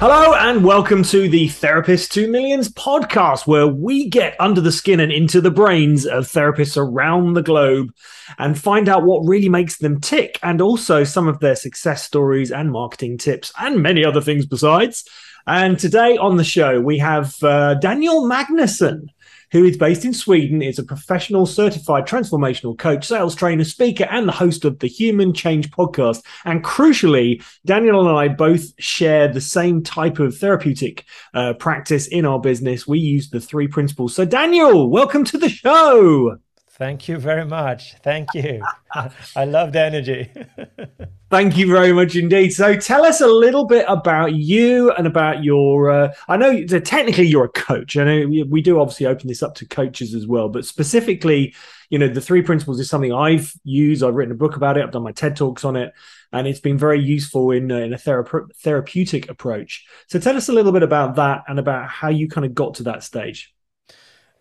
Hello and welcome to the Therapist to Millions podcast, where we get under the skin and into the brains of therapists around the globe and find out what really makes them tick and also some of their success stories and marketing tips and many other things besides. And today on the show, we have uh, Daniel Magnusson who is based in Sweden, is a professional certified transformational coach, sales trainer, speaker, and the host of the Human Change podcast. And crucially, Daniel and I both share the same type of therapeutic uh, practice in our business. We use the three principles. So, Daniel, welcome to the show. Thank you very much. Thank you. I love the energy. Thank you very much indeed. So, tell us a little bit about you and about your. Uh, I know technically you're a coach. I know we do obviously open this up to coaches as well, but specifically, you know, the three principles is something I've used. I've written a book about it. I've done my TED talks on it, and it's been very useful in uh, in a thera- therapeutic approach. So, tell us a little bit about that and about how you kind of got to that stage.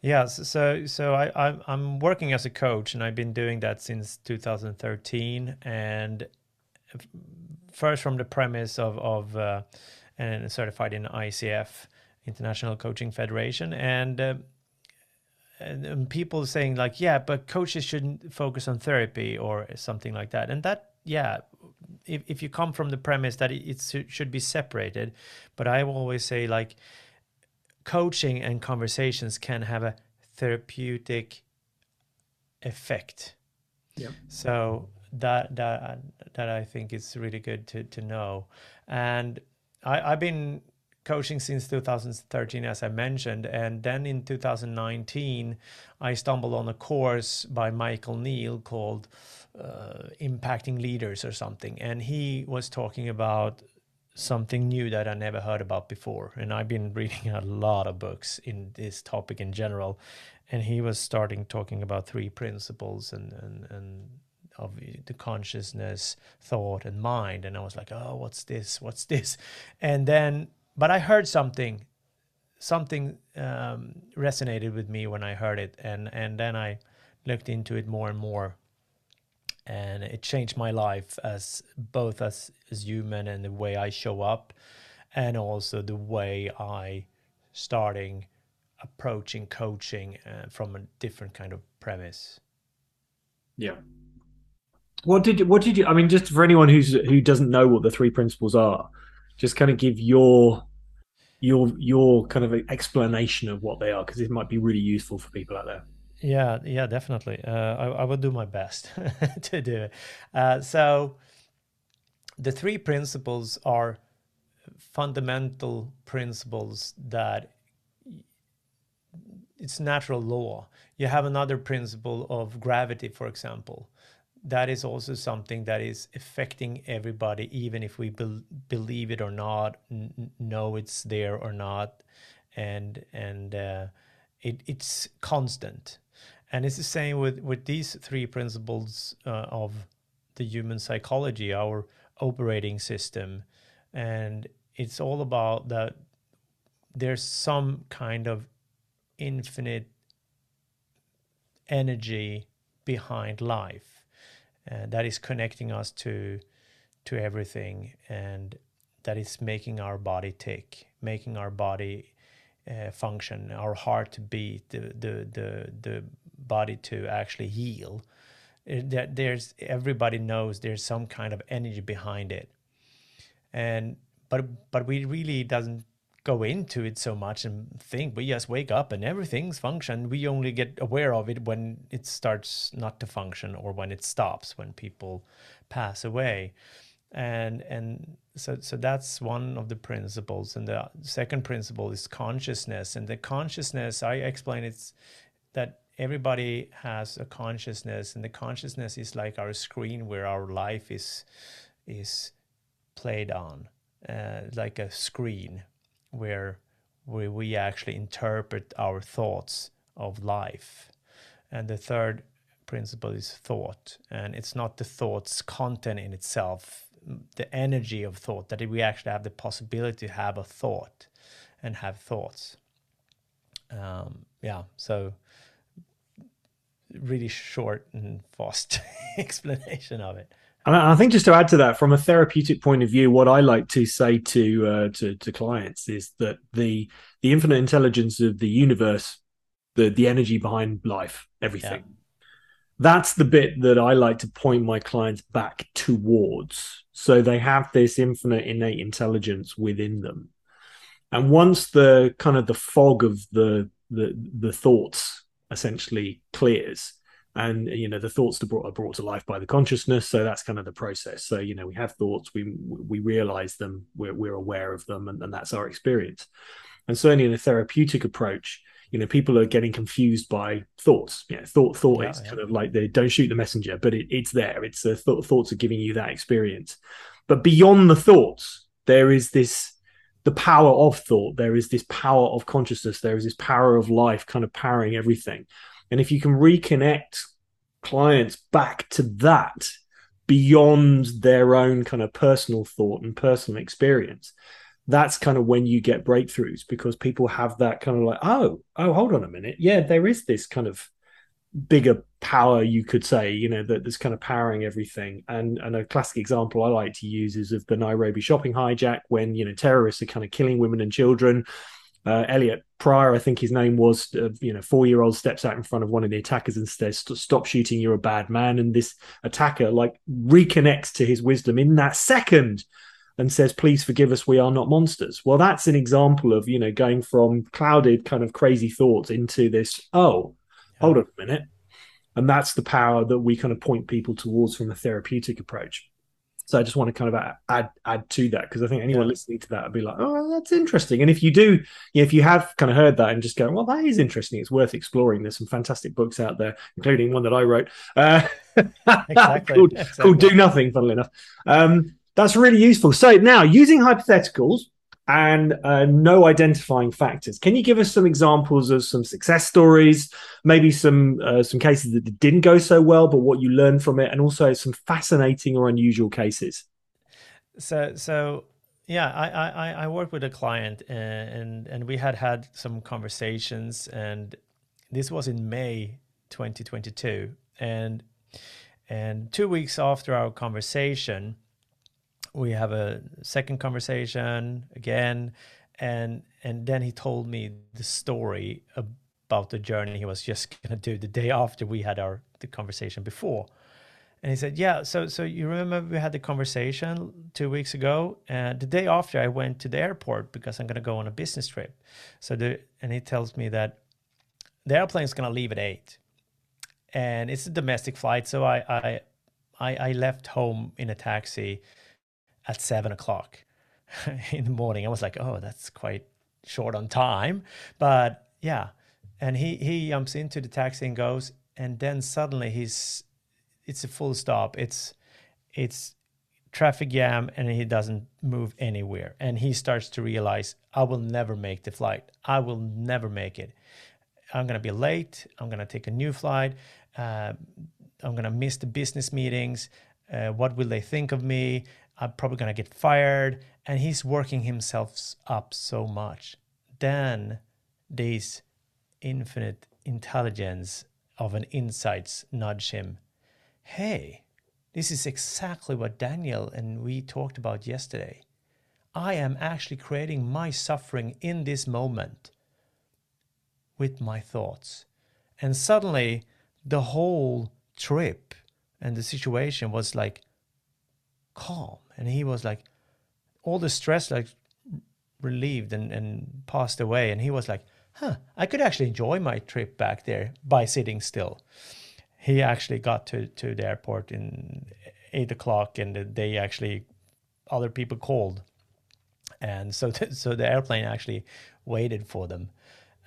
Yes, so so I I'm working as a coach, and I've been doing that since 2013. And first, from the premise of of uh, and certified in ICF, International Coaching Federation, and, uh, and and people saying like, yeah, but coaches shouldn't focus on therapy or something like that. And that, yeah, if if you come from the premise that it, it should be separated, but I always say like coaching and conversations can have a therapeutic effect. Yep. So that that that I think is really good to to know. And I, I've been coaching since 2013, as I mentioned, and then in 2019, I stumbled on a course by Michael Neill called uh, "Impacting Leaders" or something, and he was talking about something new that I never heard about before. And I've been reading a lot of books in this topic in general. And he was starting talking about three principles and, and, and of the consciousness, thought, and mind. And I was like, oh, what's this? What's this? And then, but I heard something, something um, resonated with me when I heard it. And, and then I looked into it more and more and it changed my life as both as as human and the way I show up and also the way I starting approaching coaching uh, from a different kind of premise. Yeah. What did what did you i mean just for anyone who's who doesn't know what the three principles are just kind of give your your your kind of explanation of what they are because it might be really useful for people out there yeah, yeah, definitely. Uh, I, I will do my best to do it. Uh, so, the three principles are fundamental principles that it's natural law. You have another principle of gravity, for example. That is also something that is affecting everybody, even if we be- believe it or not, know it's there or not, and and uh, it, it's constant and it's the same with with these three principles uh, of the human psychology our operating system. And it's all about that there's some kind of infinite energy behind life uh, that is connecting us to to everything and that is making our body tick making our body uh, function our heart beat the the the the body to actually heal that there's everybody knows there's some kind of energy behind it. And but but we really doesn't go into it so much and think we just wake up and everything's function. We only get aware of it when it starts not to function or when it stops when people pass away. And and so so that's one of the principles. And the second principle is consciousness. And the consciousness i explain it's that everybody has a consciousness and the consciousness is like our screen where our life is is played on uh, like a screen where where we actually interpret our thoughts of life. And the third principle is thought and it's not the thought's content in itself the energy of thought that we actually have the possibility to have a thought and have thoughts. Um, yeah so really short and fast explanation of it. And I think just to add to that, from a therapeutic point of view, what I like to say to uh, to, to clients is that the the infinite intelligence of the universe, the the energy behind life, everything. Yeah. That's the bit that I like to point my clients back towards. So they have this infinite innate intelligence within them. And once the kind of the fog of the the the thoughts essentially clears, and you know the thoughts are brought, are brought to life by the consciousness. So that's kind of the process. So you know we have thoughts we we realize them we're, we're aware of them and, and that's our experience. And certainly in a therapeutic approach you know people are getting confused by thoughts. You know thought thought yeah, is yeah. kind of like they don't shoot the messenger but it, it's there. It's the th- thoughts are giving you that experience. But beyond the thoughts there is this the power of thought. There is this power of consciousness. There is this power of life kind of powering everything. And if you can reconnect clients back to that beyond their own kind of personal thought and personal experience, that's kind of when you get breakthroughs because people have that kind of like, oh, oh, hold on a minute. Yeah, there is this kind of bigger power, you could say, you know, that that's kind of powering everything. And and a classic example I like to use is of the Nairobi shopping hijack when, you know, terrorists are kind of killing women and children uh, Elliot Pryor, I think his name was, uh, you know, four year old steps out in front of one of the attackers and says, Stop shooting, you're a bad man. And this attacker, like, reconnects to his wisdom in that second and says, Please forgive us, we are not monsters. Well, that's an example of, you know, going from clouded, kind of crazy thoughts into this, Oh, yeah. hold on a minute. And that's the power that we kind of point people towards from a therapeutic approach. So I just want to kind of add add to that because I think anyone yeah. listening to that would be like, oh, that's interesting. And if you do, if you have kind of heard that and just go, well, that is interesting. It's worth exploring. There's some fantastic books out there, including one that I wrote uh, exactly. called, exactly. called "Do Nothing." Funnily enough, um, that's really useful. So now using hypotheticals and uh, no identifying factors. Can you give us some examples of some success stories, maybe some uh, some cases that didn't go so well, but what you learned from it, and also some fascinating or unusual cases? So, so yeah, I I, I worked with a client, and and we had had some conversations, and this was in May 2022, and and two weeks after our conversation we have a second conversation again and and then he told me the story about the journey he was just going to do the day after we had our the conversation before. And he said yeah so so you remember we had the conversation two weeks ago? And the day after i went to the airport because i'm going to go on a business trip. So the and he tells me that the airplane is going to leave at eight. And it's a domestic flight so i i i, I left home in a taxi at seven o'clock in the morning. I was like, oh, that's quite short on time. But yeah. And he, he jumps into the taxi and goes, and then suddenly he's it's a full stop. It's it's traffic jam and he doesn't move anywhere. And he starts to realize, I will never make the flight. I will never make it. I'm gonna be late. I'm gonna take a new flight. Uh, I'm gonna miss the business meetings. Uh, what will they think of me? I'm probably going to get fired. And he's working himself up so much. Then this infinite intelligence of an insights nudge him. Hey, this is exactly what Daniel and we talked about yesterday. I am actually creating my suffering in this moment with my thoughts. And suddenly, the whole trip and the situation was like calm. And he was like all the stress like relieved and, and passed away. And he was like huh i could actually enjoy my trip back there by sitting still. He actually got to, to the airport in eight o'clock and they actually other people called. And so th- so the airplane actually waited for them.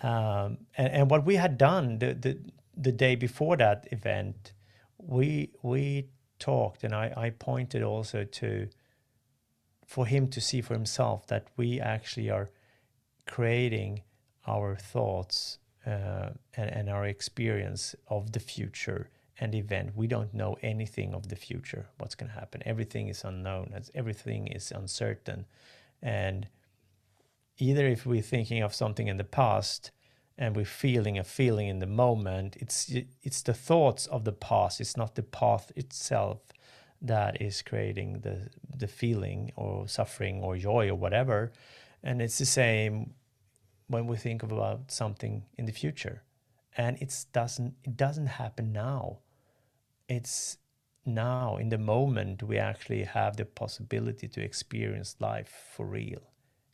Um, and, and what we had done the, the the day before that event we we talked and I, I pointed also to for him to see for himself that we actually are creating our thoughts uh, and, and our experience of the future and event. We don't know anything of the future, what's going to happen. Everything is unknown, everything is uncertain. And either if we're thinking of something in the past and we're feeling a feeling in the moment, it's it's the thoughts of the past. It's not the path itself that is creating the the feeling or suffering or joy or whatever. And it's the same when we think about something in the future. And it doesn't it doesn't happen now. It's now in the moment we actually have the possibility to experience life for real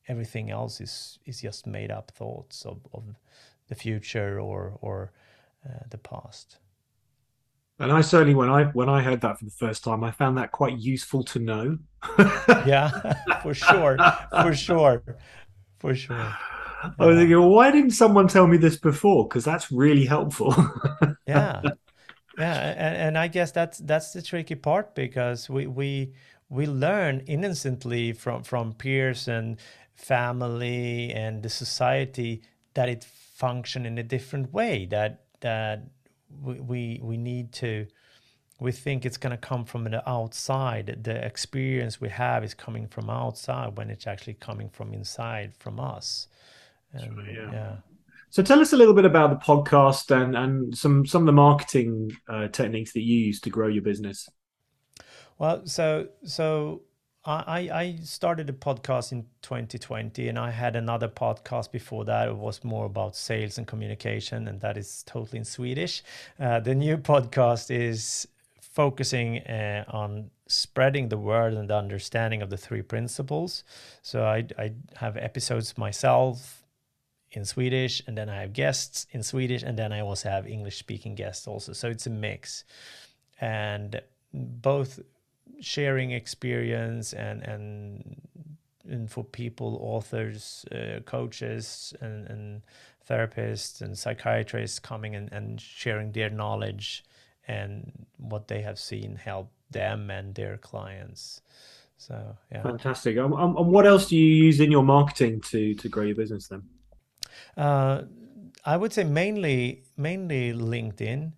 everything else is is just made up thoughts of, of the future or or uh, the past and I certainly, when I when I heard that for the first time, I found that quite useful to know. yeah, for sure, for sure, for sure. Yeah. I was thinking, well, why didn't someone tell me this before? Because that's really helpful. yeah, yeah, and, and I guess that's that's the tricky part because we we we learn innocently from from peers and family and the society that it function in a different way that that we we, we need to we think it's going to come from the outside the experience we have is coming from outside when it's actually coming from inside from us and, yeah. yeah. so tell us a little bit about the podcast and and some some of the marketing uh, techniques that you use to grow your business well so so I, I started a podcast in 2020 and I had another podcast before that. It was more about sales and communication, and that is totally in Swedish. Uh, the new podcast is focusing uh, on spreading the word and the understanding of the three principles. So I, I have episodes myself in Swedish, and then I have guests in Swedish, and then I also have English speaking guests also. So it's a mix. And both sharing experience and and and for people, authors, uh, coaches, and, and therapists and psychiatrists coming and, and sharing their knowledge and what they have seen help them and their clients. So yeah, fantastic. Um, um, and what else do you use in your marketing to to grow your business then? Uh, I would say mainly mainly LinkedIn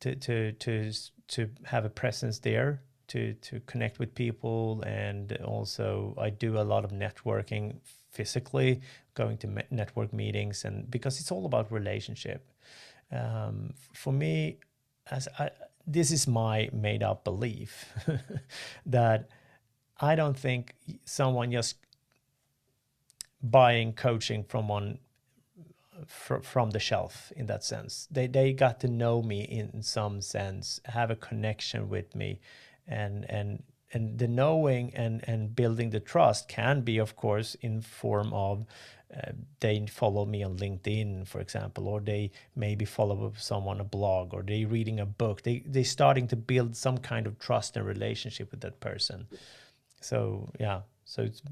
to to to to have a presence there to to connect with people and also I do a lot of networking physically going to network meetings and because it's all about relationship. Um, for me as I, this is my made up belief that I don't think someone just buying coaching from one fr- from the shelf in that sense. They they got to know me in some sense have a connection with me and and and the knowing and and building the trust can be of course in form of uh, they follow me on linkedin for example or they maybe follow someone a blog or they reading a book. They they starting to build some kind of trust and relationship with that person. So yeah. So it's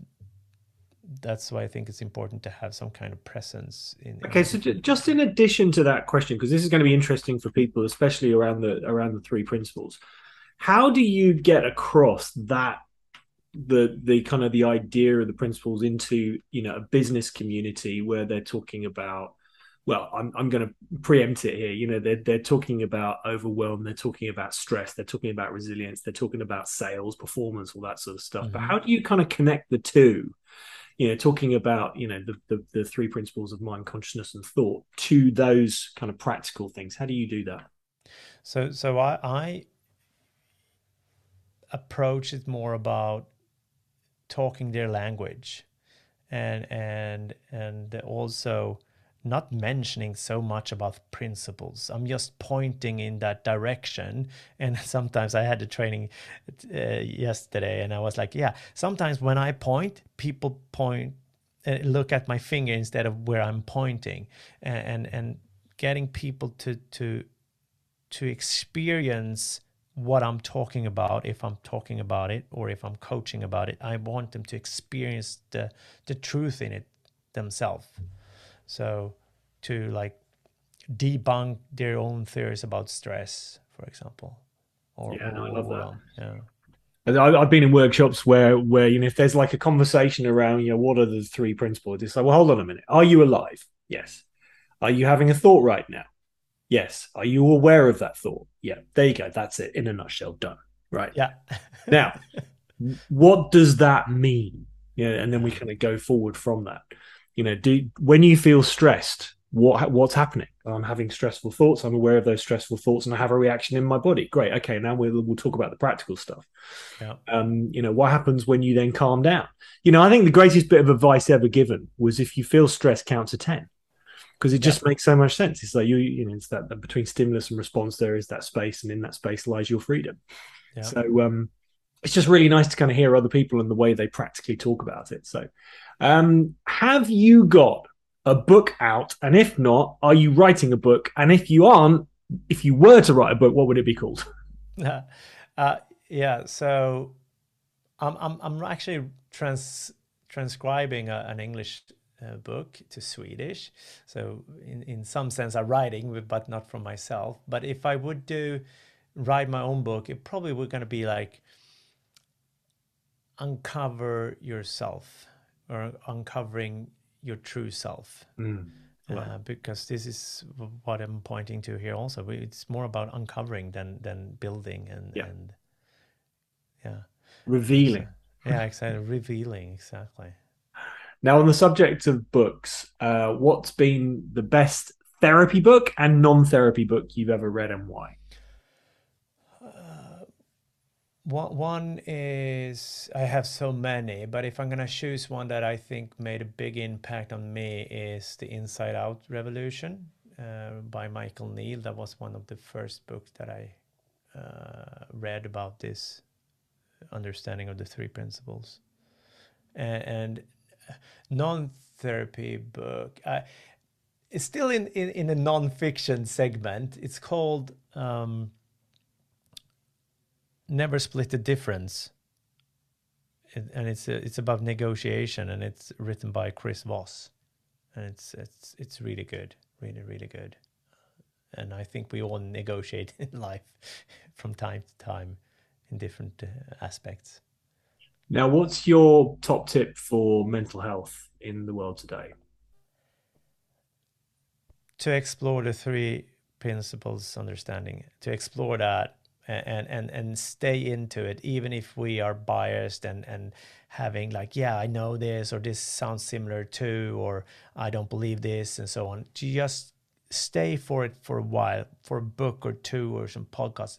that's why I think it's important to have some kind of presence in. Okay, so just in addition to that question, because this is going to be interesting for people, especially around the around the three principles how do you get across that the the kind of the idea of the principles into you know a business community where they're talking about well i'm, I'm going to preempt it here. You know they're, they're talking about overwhelm they're talking about stress they're talking about resilience they're talking about sales performance all that sort of stuff. Mm-hmm. but how do you kind of connect the two? You know talking about you know the, the the three principles of mind consciousness and thought to those kind of practical things. How do you do that? So so i i approach is more about talking their language and and and also not mentioning so much about principles. I'm just pointing in that direction. And sometimes i had a training uh, yesterday and i was like yeah sometimes when i point people point uh, look at my finger instead of where i'm pointing. And and, and getting people to to to experience what I'm talking about, if I'm talking about it or if I'm coaching about it, I want them to experience the the truth in it themselves. So to like debunk their own theories about stress, for example. Or, yeah, no, I love that. Yeah. I've been in workshops where, where you know, if there's like a conversation around, you know, what are the three principles? It's like, well, hold on a minute. Are you alive? Yes. Are you having a thought right now? Yes. Are you aware of that thought? Yeah. There you go. That's it in a nutshell. Done. Right. Yeah. now, what does that mean? Yeah. And then we kind of go forward from that. You know, do when you feel stressed, what what's happening. I'm having stressful thoughts. I'm aware of those stressful thoughts, and I have a reaction in my body. Great. Okay, now we'll we'll talk about the practical stuff. Yeah. Um, you know, what happens when you then calm down? You know, I think the greatest bit of advice ever given was if you feel stress, count to ten, because it just makes so much sense. It's like you you know, it's that, that between stimulus and response there is that space, and in that space lies your freedom. Yeah. So um, it's just really nice to kind of hear other people and the way they practically talk about it. So, um, have you got a book out? And if not, are you writing a book? And if you aren't, if you were to write a book, what would it be called? uh, yeah, so I'm I'm I'm actually trans transcribing a, an English uh, book to Swedish. So in in some sense, I'm writing, but not from myself. But if I would do write my own book, it probably would going to be like uncover yourself or uncovering your true self. Mm. Uh, because this is what I'm pointing to here. Also, it's more about uncovering than than building and Yeah. and yeah, Revealing. So- yeah, exactly, revealing exactly. Now, on the subject of books, uh, what's been the best therapy book and non-therapy book you've ever read, and why? One one is I have so many, but if I'm gonna choose one that I think made a big impact on me is the Inside Out Revolution uh, by Michael Neill. That was one of the first books that I uh, read about this understanding of the three principles. And non-therapy book, I, it's still in, in, in a non-fiction segment. It's called um, Never Split the Difference. And it's uh, it's about negotiation and it's written by Chris Voss. And it's it's it's really good, really really good. And I think we all negotiate in life from time to time in different uh, aspects. Now, what's your top tip for mental health in the world today? to explore the three principles understanding to explore that and and and stay into it even if we are biased and and having like yeah i know this or this sounds similar to or i don't believe this and so on To just stay for it for a while for a book or two or some podcasts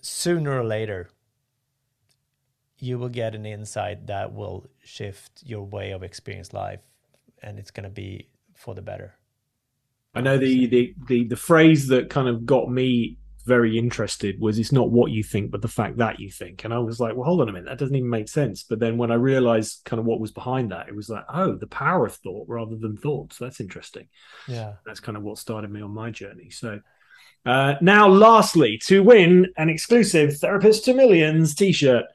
sooner or later you will get an insight that will shift your way of experience life and it's going to be for the better I know the, the the the phrase that kind of got me very interested was it's not what you think, but the fact that you think. And I was like, well, hold on a minute, that doesn't even make sense. But then when I realized kind of what was behind that, it was like, oh, the power of thought rather than thoughts. That's interesting. yeah That's kind of what started me on my journey. So uh, now, lastly, to win an exclusive Therapist to Millions t-shirt,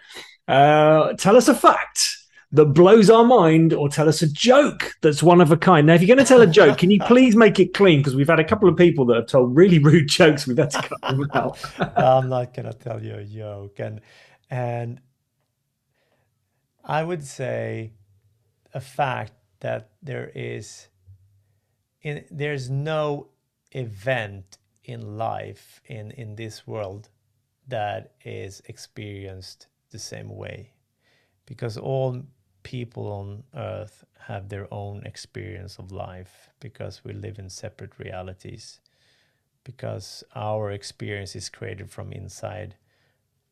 uh, tell us a fact that blows our mind or tell us a joke that's one of a kind. Now, if you're going to tell a joke, can you please make it clean? Because we've had a couple of people that have told really rude jokes. We've had to cut them out. I'm not gonna tell you a joke, and and I would say a fact that there is in there's no event in life in in this world that is experienced the same way because all people on earth have their own experience of life because we live in separate realities because our experience is created from inside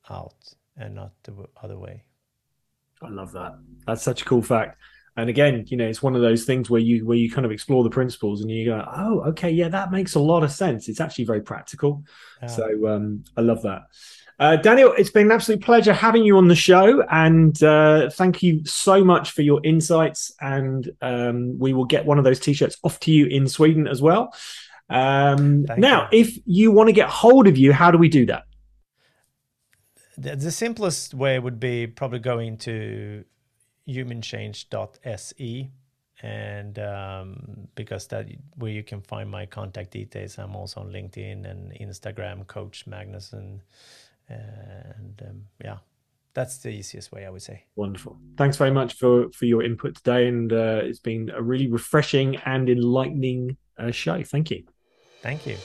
out and not the other way. I love that. That's such a cool fact. And again, you know, it's one of those things where you where you kind of explore the principles and you go, oh, okay, yeah, that makes a lot of sense. It's actually very practical. Yeah. So um, I love that. Uh, Daniel, it's been an absolute pleasure having you on the show, and uh, thank you so much for your insights. And um, we will get one of those t-shirts off to you in Sweden as well. Um, now, you. if you want to get hold of you, how do we do that? the, the simplest way would be probably going to humanchange.se and um, because that where you can find my contact details i'm also on linkedin and instagram coach magnusson and um, yeah that's the easiest way i would say Wonderful. Thanks very much for for your input today, and uh, it's been a really refreshing and enlightening uh, show. Thank you. thank you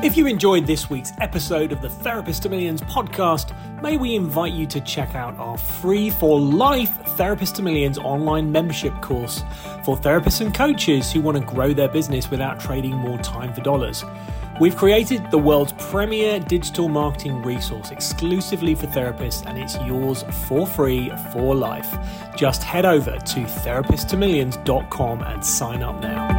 If you enjoyed this week's episode of the Therapist to Millions podcast, may we invite you to check out our free for life Therapist to Millions online membership course for therapists and coaches who want to grow their business without trading more time for dollars. We've created the world's premier digital marketing resource exclusively for therapists, and it's yours for free for life. Just head over to therapisttomillions.com and sign up now.